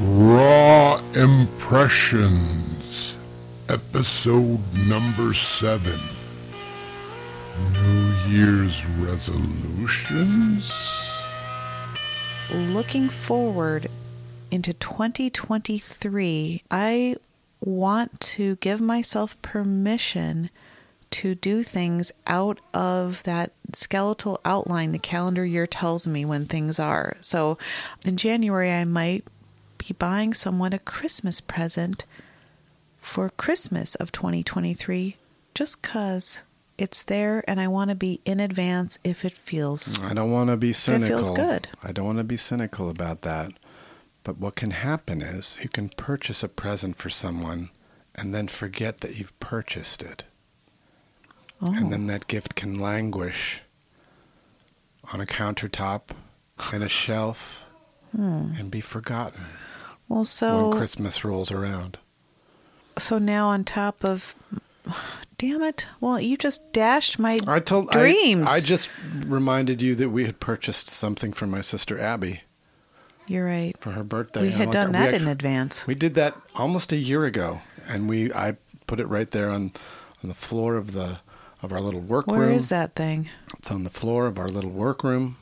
Raw Impressions, episode number seven. New Year's resolutions? looking forward into 2023, I want to give myself permission to do things out of that skeletal outline the calendar year tells me when things are. So in January, I might be buying someone a Christmas present for Christmas of 2023 just because it's there and I want to be in advance if it feels mm, I don't want to be cynical. it feels good. I don't want to be cynical about that. But what can happen is you can purchase a present for someone and then forget that you've purchased it. Oh. And then oh. that gift can languish on a countertop and a shelf and be forgotten well, Hmm. so when Christmas rolls around. So now on top of damn it. Well, you just dashed my I told dreams. I, just reminded you that we had purchased something for my sister Abby You're right. for her birthday. We had I'm done like, that in advance. We did that almost a year ago, and we I put it right there on on the floor of the of our little workroom. Where is that thing? It's on the floor of our little workroom.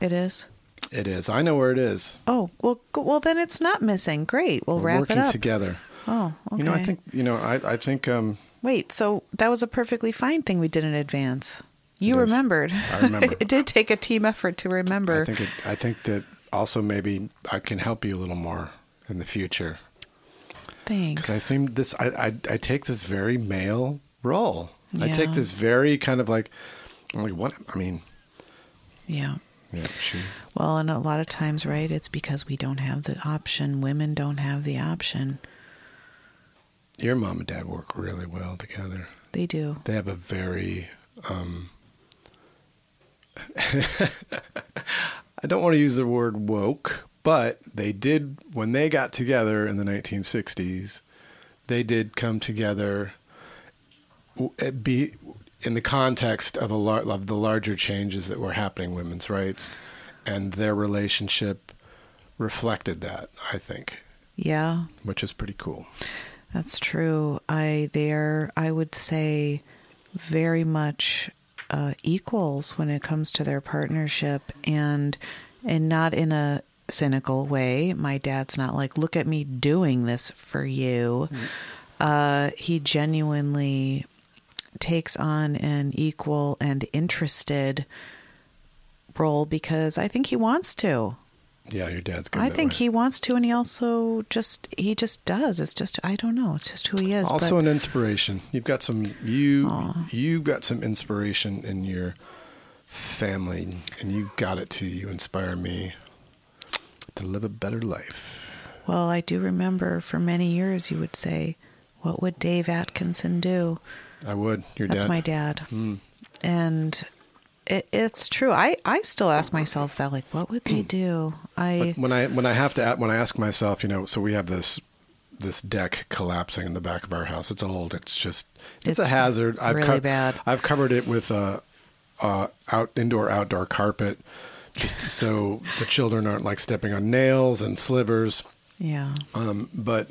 It is. It is. I know where it is. Oh, well well then it's not missing. Great. We'll We're wrap working it up. together. Oh, okay. You know, I think you know. I I think um, Wait, so that was a perfectly fine thing we did in advance. You remembered. I remember. it did take a team effort to remember. I think it, I think that also maybe I can help you a little more in the future Thanks. because I seem this. I, I I take this very male role. I take this very kind of like. I'm like what? I mean, yeah. Yeah. She. Well, and a lot of times, right, it's because we don't have the option. Women don't have the option. Your mom and dad work really well together. They do. They have a very. Um, I don't want to use the word woke, but they did when they got together in the 1960s. They did come together. Be in the context of a lar- of the larger changes that were happening women's rights, and their relationship reflected that. I think, Yeah. which is pretty cool. That's true. I they're I would say very much uh, equals when it comes to their partnership, and and not in a cynical way. My dad's not like, look at me doing this for you. Uh, he genuinely takes on an equal and interested role because I think he wants to. Yeah, your dad's good. I think way. he wants to, and he also just he just does. It's just I don't know. It's just who he is. also but an inspiration. You've got some you you've got some inspiration in your family, and you've got it too. You inspire me to live a better life. well, I do remember for many years you would say, "What would Dave Atkinson do?" I would. Your That's dad. my dad, Mm. and it, it's true. I I still ask myself that, like, what would they do? I when I when I have to when I ask myself, you know, so we have this this deck collapsing in the back of our house. It's old. It's just it's, It's a hazard. I've really bad. I've covered it with a, uh out indoor outdoor carpet, just so the children aren't like stepping on nails and slivers. yeah. Um, but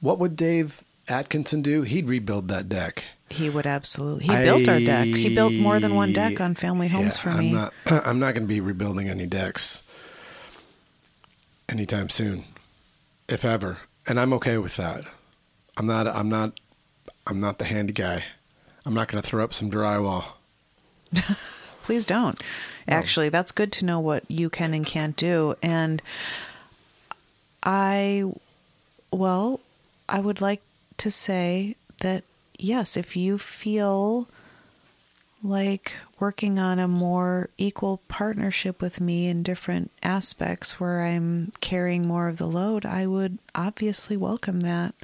what would Dave Atkinson do? He'd rebuild that deck. He would absolutely. He built our deck. He built more than one deck on family homes Yeah, for I'm me. Not, I'm not going to be rebuilding any decks anytime soon, if ever. And I'm okay with that. I'm not. I'm not. I'm not the handy guy. I'm not going to throw up some drywall. Please don't. Actually, that's good to know what you can and can't do. And I, well, I would like to say that yes, if you feel like working on a more equal partnership with me in different aspects where I'm carrying more of the load, I would obviously welcome that.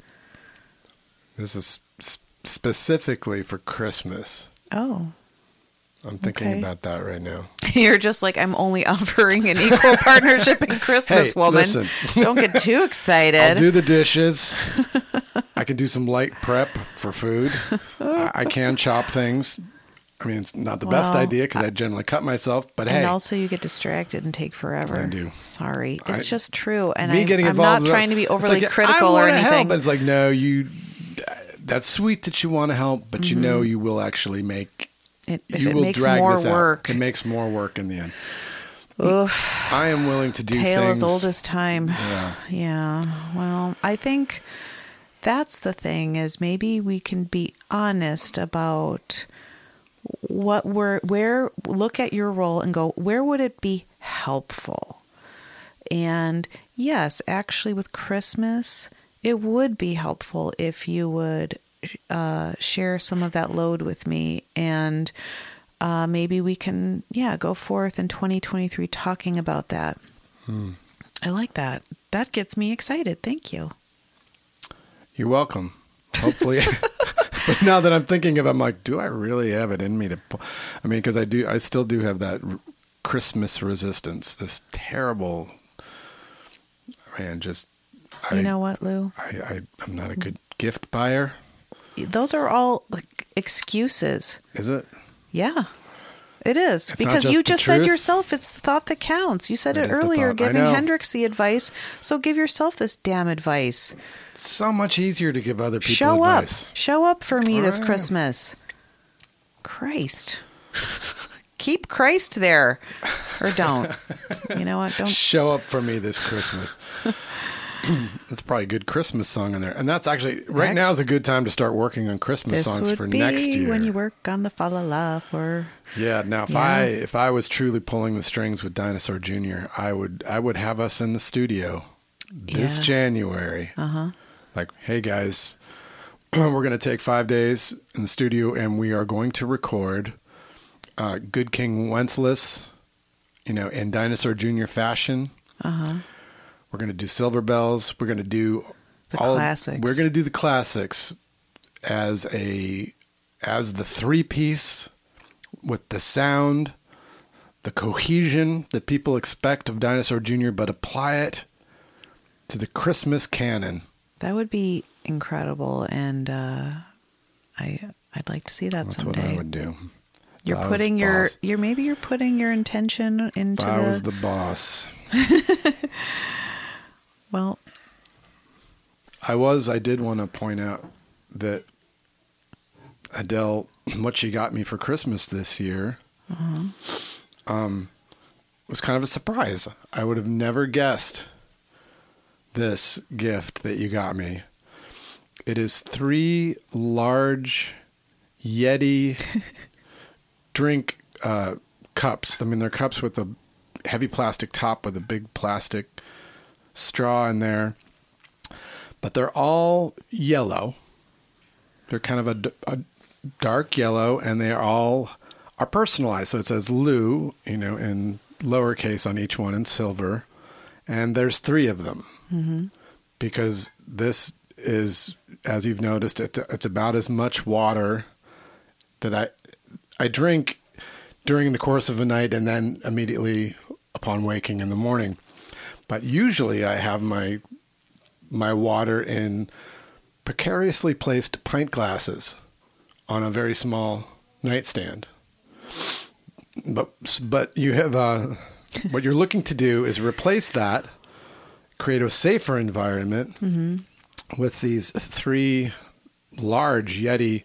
This is s- specifically for Christmas. Oh. I'm thinking Okay. about that right now. You're just like, I'm only offering an equal partnership in Christmas, Hey, woman. listen. Don't get too excited. I'll do the dishes. I can do some light prep for food. I, I can chop things. I mean, it's not the best idea because I generally cut myself, but and hey, also, you get distracted and take forever. I do. Sorry, it's I- just true. And me I, getting I'm not trying to be overly like, critical I or anything. Help, but it's like, no, you. That's sweet that you want to help, but you Mm-hmm. know you will actually make. It- you it will makes drag more this out. work. It makes more work in the end. Oof. I am willing to do Tale things. as old as time. Yeah. Yeah. Well, I think that's the thing is maybe we can be honest about what we're where look at your role and go where would it be helpful? And yes actually with christmas it would be helpful if you would uh, share some of that load with me and uh, maybe we can yeah go forth in 2023 talking about that. I like that. That gets me excited. Thank you You're welcome. Hopefully. but now that I'm thinking of it, I'm like, do I really have it in me to pull? I mean, because I do, I still do have that r- Christmas resistance, this terrible, man, just, I, you know what lou I, I, I'm not a good gift buyer. those are all like excuses Is it? Yeah, it is. It's because just you just said truth. yourself it's the thought that counts. You said It it, earlier, giving. Hendrix the advice. So give yourself this damn advice. It's so much easier to give other people Show advice. up. Show up for me this All right. Christmas. Christ. Keep Christ there. Or don't. You know what? Don't. Show up for me this Christmas. that's probably a good Christmas song in there. And that's actually, right now is a good time to start working on Christmas This songs for next year. when you work on the Fa La La for. Yeah. Now, if Yeah. I if I was truly pulling the strings with Dinosaur Jr., I would I would have us in the studio this Yeah. January. Uh huh. Like, hey guys, we're going to take five days in the studio, and we are going to record uh, Good King Wenceslas, you know, in Dinosaur Jr. fashion. Uh huh. We're going to do Silver Bells. We're going to do The classics. We're going to do the classics as a as the three piece with the sound, the cohesion that people expect of Dinosaur Jr., but apply it to the Christmas canon. That would be incredible, and uh, I I'd like to see that That's someday. what I would do. You're If putting your boss. you're maybe you're putting your intention If into I the, was the boss. well I was. I did want to point out that Adelle, what she got me for Christmas this year, um, was kind of a surprise. I would have never guessed this gift that you got me. It is three large Yeti drink uh, cups. I mean, they're cups with a heavy plastic top with a big plastic straw in there but they're all yellow. They're kind of a dark yellow, and they are all are personalized. So it says Lou, you know, in lowercase on each one in silver, and there's three of them mm-hmm. because this is, as you've noticed, it's it's about as much water that I I drink during the course of a night, and then immediately upon waking in the morning. But usually, I have my my water in precariously placed pint glasses on a very small nightstand. But but you have uh, what you're looking to do is replace that, create a safer environment with these three large Yeti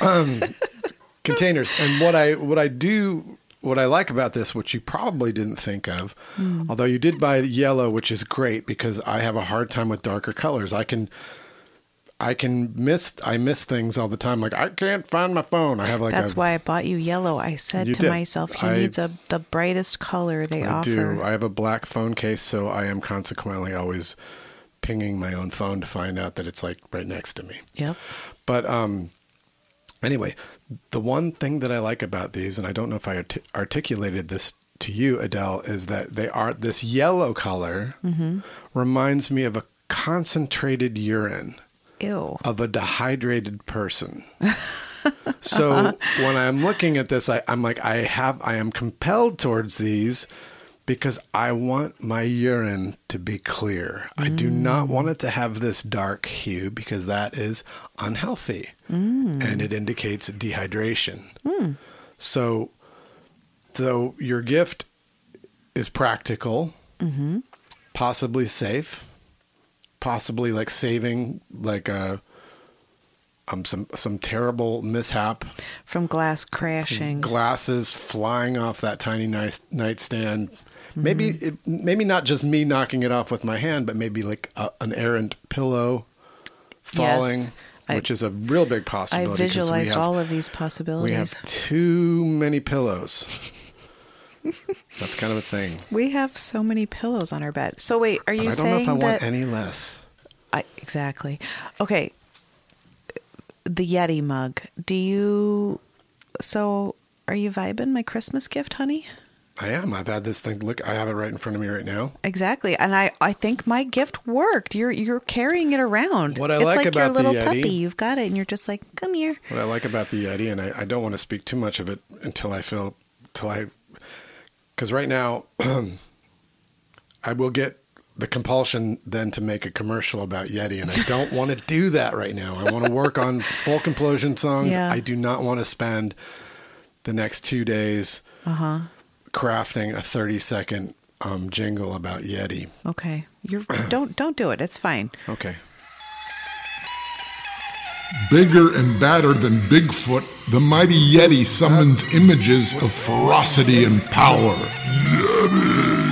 um, containers. And what I what I do what I like about this, which you probably didn't think of, although you did buy yellow, which is great because I have a hard time with darker colors. I can I can miss I miss things all the time. Like I can't find my phone. I have like That's a, why I bought you yellow. I said to did. myself, he I- needs a the brightest color they I offer. do. I have a black phone case, so I am consequently always pinging my own phone to find out that it's like right next to me. Yep. But um, Anyway, the one thing that I like about these, and I don't know if I art- articulated this to you, Adelle, is that they are this yellow color mm-hmm. reminds me of a concentrated urine Ew. of a dehydrated person. so when I'm looking at this, I, I'm like, I have, I am compelled towards these because I want my urine to be clear. I do not mm. want it to have this dark hue because that is unhealthy mm. and it indicates dehydration. Mm. So, so your gift is practical, mm-hmm. possibly safe, possibly like saving like a um some some terrible mishap, From glass crashing. glasses flying off that tiny nice nightstand. Maybe mm-hmm. it, maybe not just me knocking it off with my hand, but maybe like a, an errant pillow falling, Yes. I- which is a real big possibility. I possibility. 'cause we visualized have- all of these possibilities. we possibilities. have too many pillows. That's kind of a thing. We have so many pillows on our bed. So wait, are But you I don't know saying if I that want any less. I, exactly. Okay. The Yeti mug. Do you so are you vibing my Christmas gift, honey? I am. I've had this thing. Look, I have it right in front of me right now. Exactly. And I I think my gift worked. You're you're carrying it around. What I it's like like your about the little Yeti- puppy. You've got it and you're just like, "Come here." What I like about the Yeti, and I, I don't want to speak too much of it until I feel, till I, because right now, I will get the compulsion then to make a commercial about Yeti, and I don't want to do that right now. I want to work on Folk Implosion songs. Yeah. I do not want to spend the next two days Uh-huh. Crafting a 30 second um, jingle about Yeti. Okay. You're don't don't do it. It's fine. Okay. Bigger and badder than Bigfoot, the mighty Yeti summons images of ferocity and power. Yeti.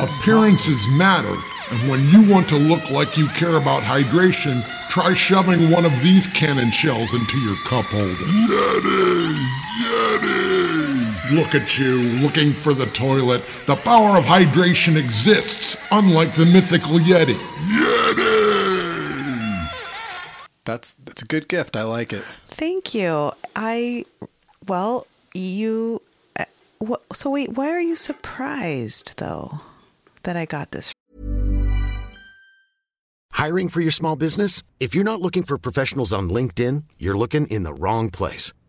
Appearances matter, and when you want to look like you care about hydration, try shoving one of these cannon shells into your cup holder. Yeti! Yeti! Look at you, looking for the toilet. The power of hydration exists, unlike the mythical Yeti. Yeti! That's, that's a good gift. I like it. Thank you. I well, you uh, wha- so wait, why are you surprised though that I got this Hiring for your small business? If you're not looking for professionals on LinkedIn, you're looking in the wrong place.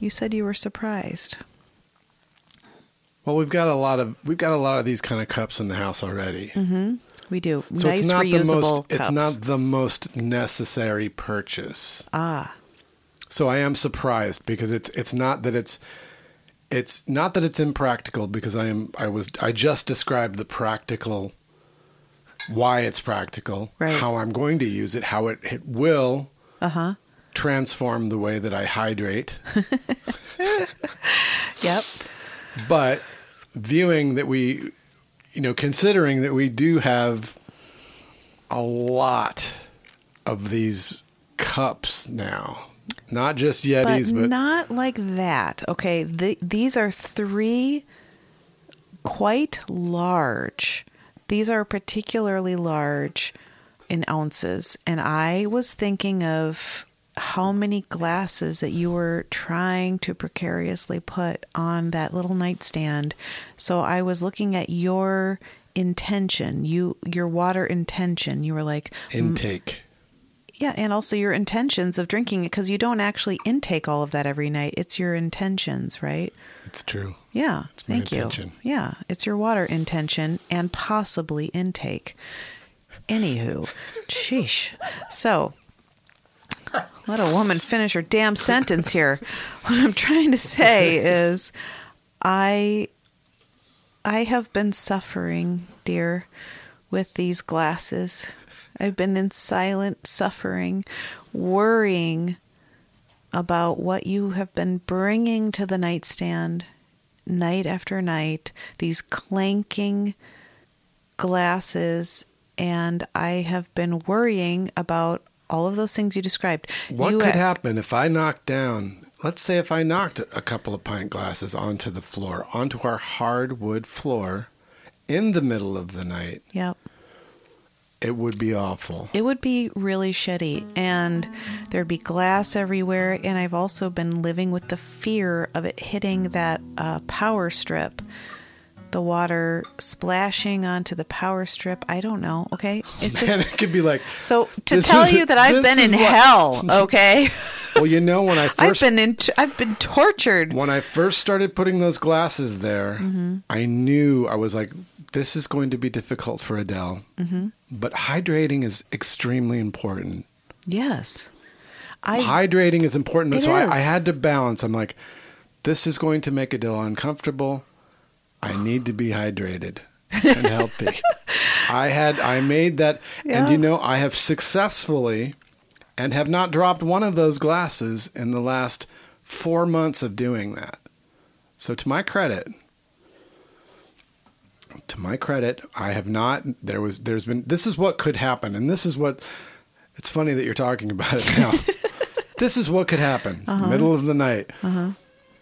You said you were surprised. Well, we've got a lot of we've got a lot of these kind of cups in the house already. Mm-hmm. We do. So nice it's not the most cups. it's not the most necessary purchase. ah. So I am surprised because it's it's not that it's it's not that it's impractical because I am I was I just described the practical why it's practical, Right. how I'm going to use it, how it, it will Uh-huh. Transform the way that I hydrate. Yep. But viewing that we, you know, considering that we do have a lot of these cups now, not just Yetis, but, but, not like that. Okay, th- these are three quite large. These are particularly large in ounces, and I was thinking of how many glasses that you were trying to precariously put on that little nightstand. So I was looking at your intention, you your water intention. You were like, mm, intake. yeah, and also your intentions of drinking it because you don't actually intake all of that every night. It's your intentions, right? It's true. Yeah. It's thank intention. you. Yeah, it's your water intention and possibly intake. Anywho, sheesh. So, let a woman finish her damn sentence here. What I'm trying to say is, I, I have been suffering, dear, with these glasses. I've been in silent suffering, worrying about what you have been bringing to the nightstand night after night, these clanking glasses, and I have been worrying about all of those things you described. What you could happen if I knocked down, let's say if I knocked a couple of pint glasses onto the floor, onto our hardwood floor in the middle of the night? Yep. It would be awful. It would be really shitty, and there'd be glass everywhere. And I've also been living with the fear of it hitting that uh, power strip, the water splashing onto the power strip. I don't know. Okay, it's just it could be like, so to tell is- you that I've been in what- hell. Okay, well, you know, when I I've first been in. I've been tortured. when I first started putting those glasses there, Mm-hmm. I knew I was like, this is going to be difficult for Adelle. Mm-hmm. But hydrating is extremely important. Yes, I hydrating is important. So I. I had to balance. I'm like, this is going to make Adelle uncomfortable. I need to be hydrated and healthy. I had I made that, and you know I have successfully, and have not dropped one of those glasses in the last four months of doing that. So to my credit, to my credit, I have not. There was, there's been. This is what could happen, and this is what. It's funny that you're talking about it now. this is what could happen. Uh-huh. Middle of the night,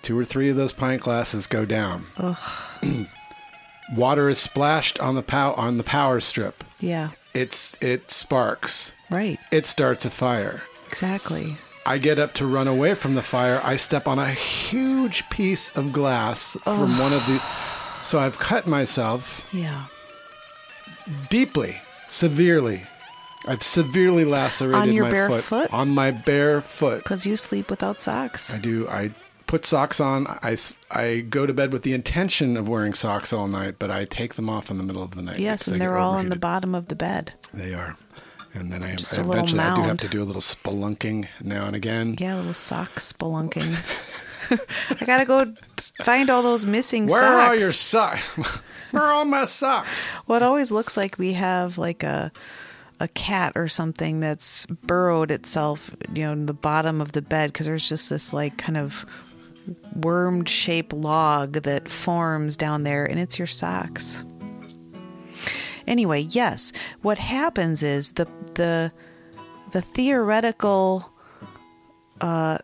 two or three of those pint glasses go down. Water is splashed on the pow on the power strip. yeah, It's it sparks. right, It starts a fire. exactly. I get up to run away from the fire. I step on a huge piece of glass from one of the. So I've cut myself Yeah, deeply, severely. I've severely lacerated On your my bare foot, foot? on my bare foot. because you sleep without socks. I do. I put socks on. I, I go to bed with the intention of wearing socks all night, but I take them off in the middle of the night. Yes, and they're all on the bottom of the bed. They are. And then I a little eventually I do have to do a little spelunking now and again. Yeah, little sock spelunking. I gotta go find all those missing socks. Where socks. are your socks? Where are all my socks? Well, it always looks like we have like a a cat or something that's burrowed itself, you know, in the bottom of the bed because there's just this like kind of wormed shaped log that forms down there, and it's your socks. Anyway, yes, what happens is the the the theoretical, uh,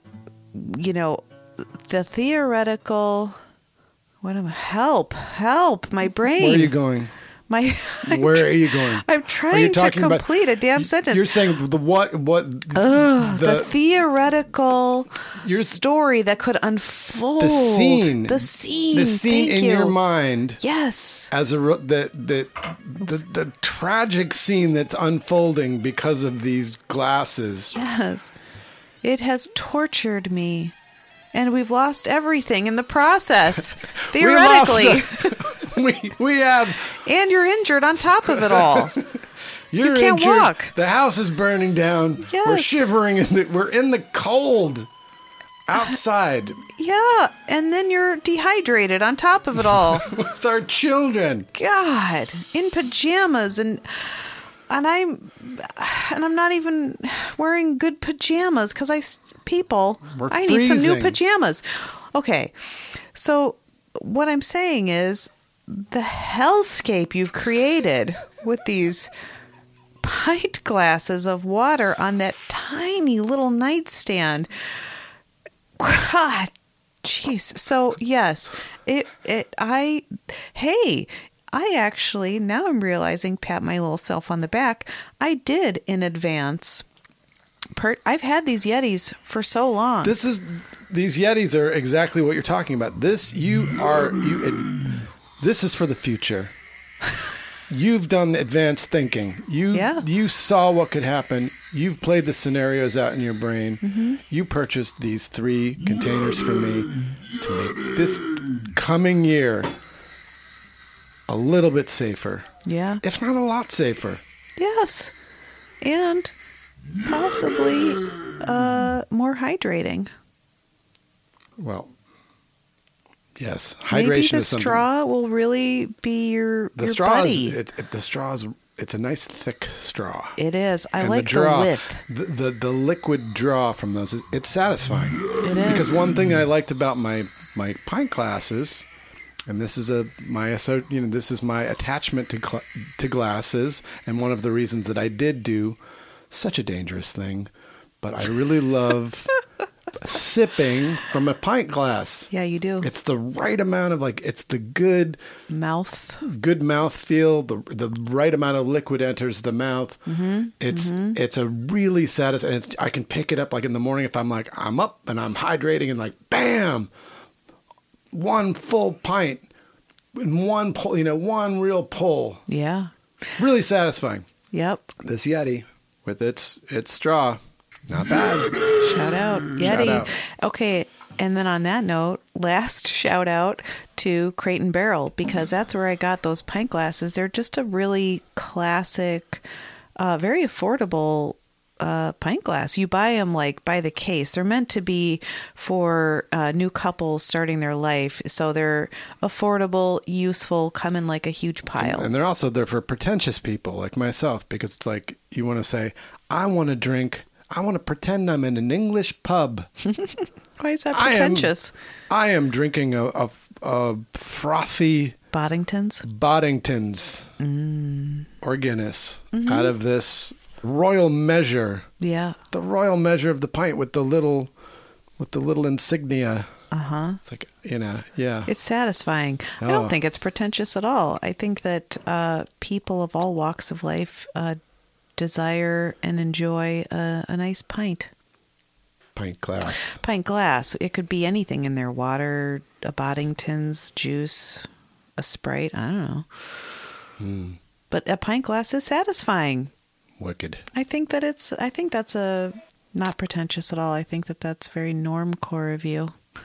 you know, the theoretical. What am I? Help! Help! My brain. Where are you going? My Where are you going? I'm trying to talking about- complete a damn sentence. You're saying the what? What? the, the theoretical story that could unfold. the scene. The scene. The scene in you. your mind. Yes. as a re- the, the the the tragic scene that's unfolding because of these glasses. Yes. It has tortured me. And we've lost everything in the process. Theoretically. we we have and you're injured on top of it all. you're can't injured. walk. The house is burning down. Yes. We're shivering in the we're in the cold outside yeah. And then you're dehydrated on top of it all. with our children. God, in pajamas and and I'm and I'm not even wearing good pajamas because I people We're I need some new pajamas. Okay, so what I'm saying is the hellscape you've created with these pint glasses of water on that tiny little nightstand. God, jeez. So yes, it it I hey, I actually now I'm realizing pat my little self on the back. I did in advance. Per, I've had these Yetis for so long. This is these Yetis are exactly what you're talking about. This you are you. This is for the future. You've done the advanced thinking. You Yeah. you saw what could happen. You've played the scenarios out in your brain. Mm-hmm. You purchased these three containers for me to make this coming year a little bit safer, yeah. if not a lot safer. Yes. And possibly uh more hydrating. Well, yes, hydration. Maybe the is straw will really be your the your straws buddy. it, it, the straws it's a nice thick straw. It is. I And like the draw, the width. The, the the liquid draw from those. It's satisfying. It Because one thing I liked about my my pint glasses, and this is a my you know this is my attachment to cl- to glasses, and one of the reasons that I did do such a dangerous thing, but I really love sipping from a pint glass. Yeah, you do. It's the right amount of like it's the good Mouth. good mouth feel. The the right amount of liquid enters the mouth. Mm-hmm. It's it's a really satisfying. It's, I can pick it up like in the morning if I'm like I'm up and I'm hydrating and like bam, one full pint in one pull. You know, one real pull. Yeah. Really satisfying. Yep. This Yeti with its its straw, not bad. Shout out, Yeti. Shout out. Okay, and then on that note, last shout out to Crate and Barrel because that's where I got those pint glasses. They're just a really classic, uh, very affordable uh, pint glass. You buy them like by the case. They're meant to be for uh, new couples starting their life, so they're affordable, useful, come in like a huge pile. And they're also there for pretentious people like myself because it's like you want to say, I want to drink. I want to pretend I'm in an English pub. Why is that I am- pretentious? I am drinking a, a, a frothy Boddingtons. Boddington's Mm. or Guinness Mm-hmm. out of this royal measure, Yeah. the royal measure of the pint with the little, with the little insignia. Uh huh. It's like you know, yeah. It's satisfying. I Oh. don't think it's pretentious at all. I think that uh, people of all walks of life uh, desire and enjoy a, a nice pint. pint glass. Pint glass. It could be anything in there water, a Boddington's, juice, a Sprite. I don't know. Hmm. But a pint glass is satisfying. Wicked. I think that it's, I think that's a not pretentious at all. I think that that's very norm core of you.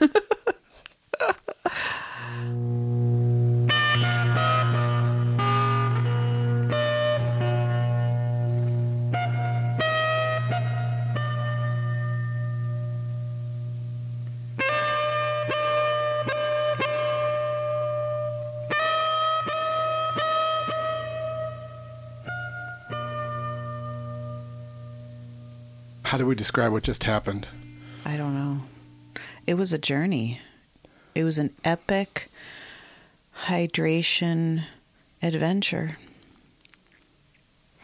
How do we describe what just happened? I don't know. It was a journey. It was an epic hydration adventure.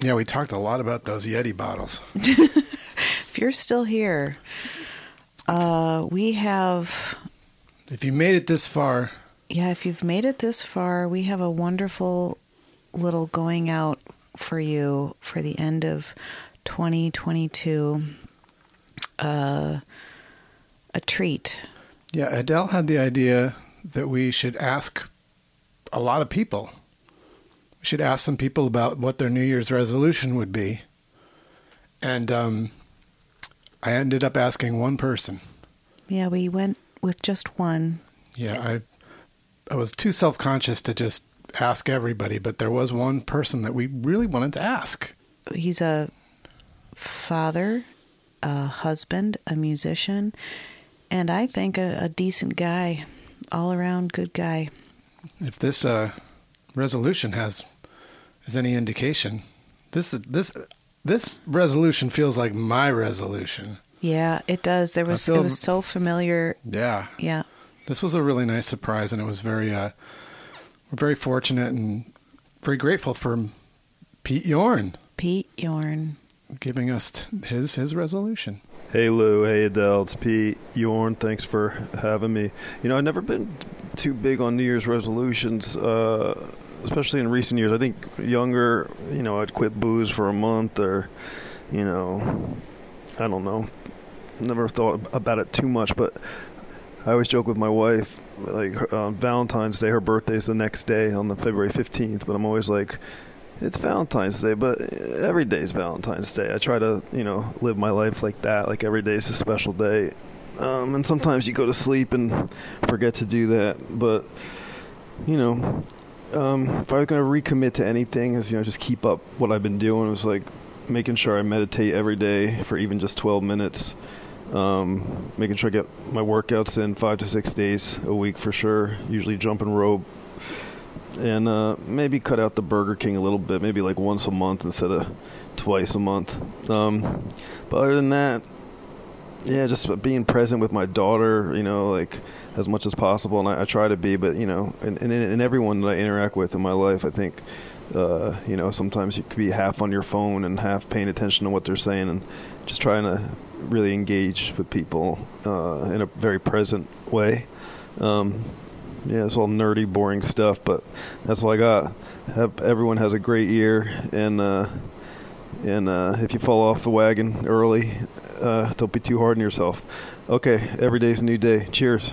Yeah, we talked a lot about those Yeti bottles. If you're still here, uh, we have, If you made it this far, yeah, if you've made it this far, we have a wonderful little going out for you for the end of 2022. Uh, a treat. yeah, Adelle had the idea that we should ask a lot of people. We should ask some people about what their New Year's resolution would be. And um, I ended up asking one person. Yeah, we went with just one. Yeah, I I was too self conscious to just ask everybody, but there was one person that we really wanted to ask. he's a father, a husband, a musician, and I think a, a decent guy, all around good guy. If this uh, resolution has is any indication, this this this resolution feels like my resolution. Yeah, it does. There was feel- it was so familiar. Yeah, Yeah. this was a really nice surprise, and it was very uh, we're very fortunate and very grateful for Pete Yorn Pete Yorn. Giving us his his resolution. Hey Lou, hey Adelle, it's Pete Yorn. Thanks for having me. You know, I've never been too big on New Year's resolutions, uh, especially in recent years. I think younger, you know, I'd quit booze for a month, or you know, I don't know. Never thought about it too much, but I always joke with my wife, like Valentine's Day, her birthday's the next day on the February fifteenth. But I'm always like, it's Valentine's Day, but every day's Valentine's Day. I try to, you know, live my life like that. Like every day is a special day. Um, and sometimes you go to sleep and forget to do that. But, you know, um, if I was going to recommit to anything, is, you know, just keep up what I've been doing. It was like making sure I meditate every day for even just 12 minutes. Um, making sure I get my workouts in five to six days a week for sure. Usually jumping rope and uh, maybe cut out the Burger King a little bit, maybe like once a month instead of twice a month. Um, but other than that, yeah, just being present with my daughter, you know, like as much as possible, and I, I try to be. But you know, and, and, and everyone that I interact with in my life, I think, uh, you know, sometimes you could be half on your phone and half paying attention to what they're saying, and just trying to really engage with people uh, in a very present way. Um, yeah, it's all nerdy, boring stuff, but that's all I got. Have, everyone has a great year, and uh, and uh, if you fall off the wagon early, uh, don't be too hard on yourself. Okay, every day's a new day. Cheers.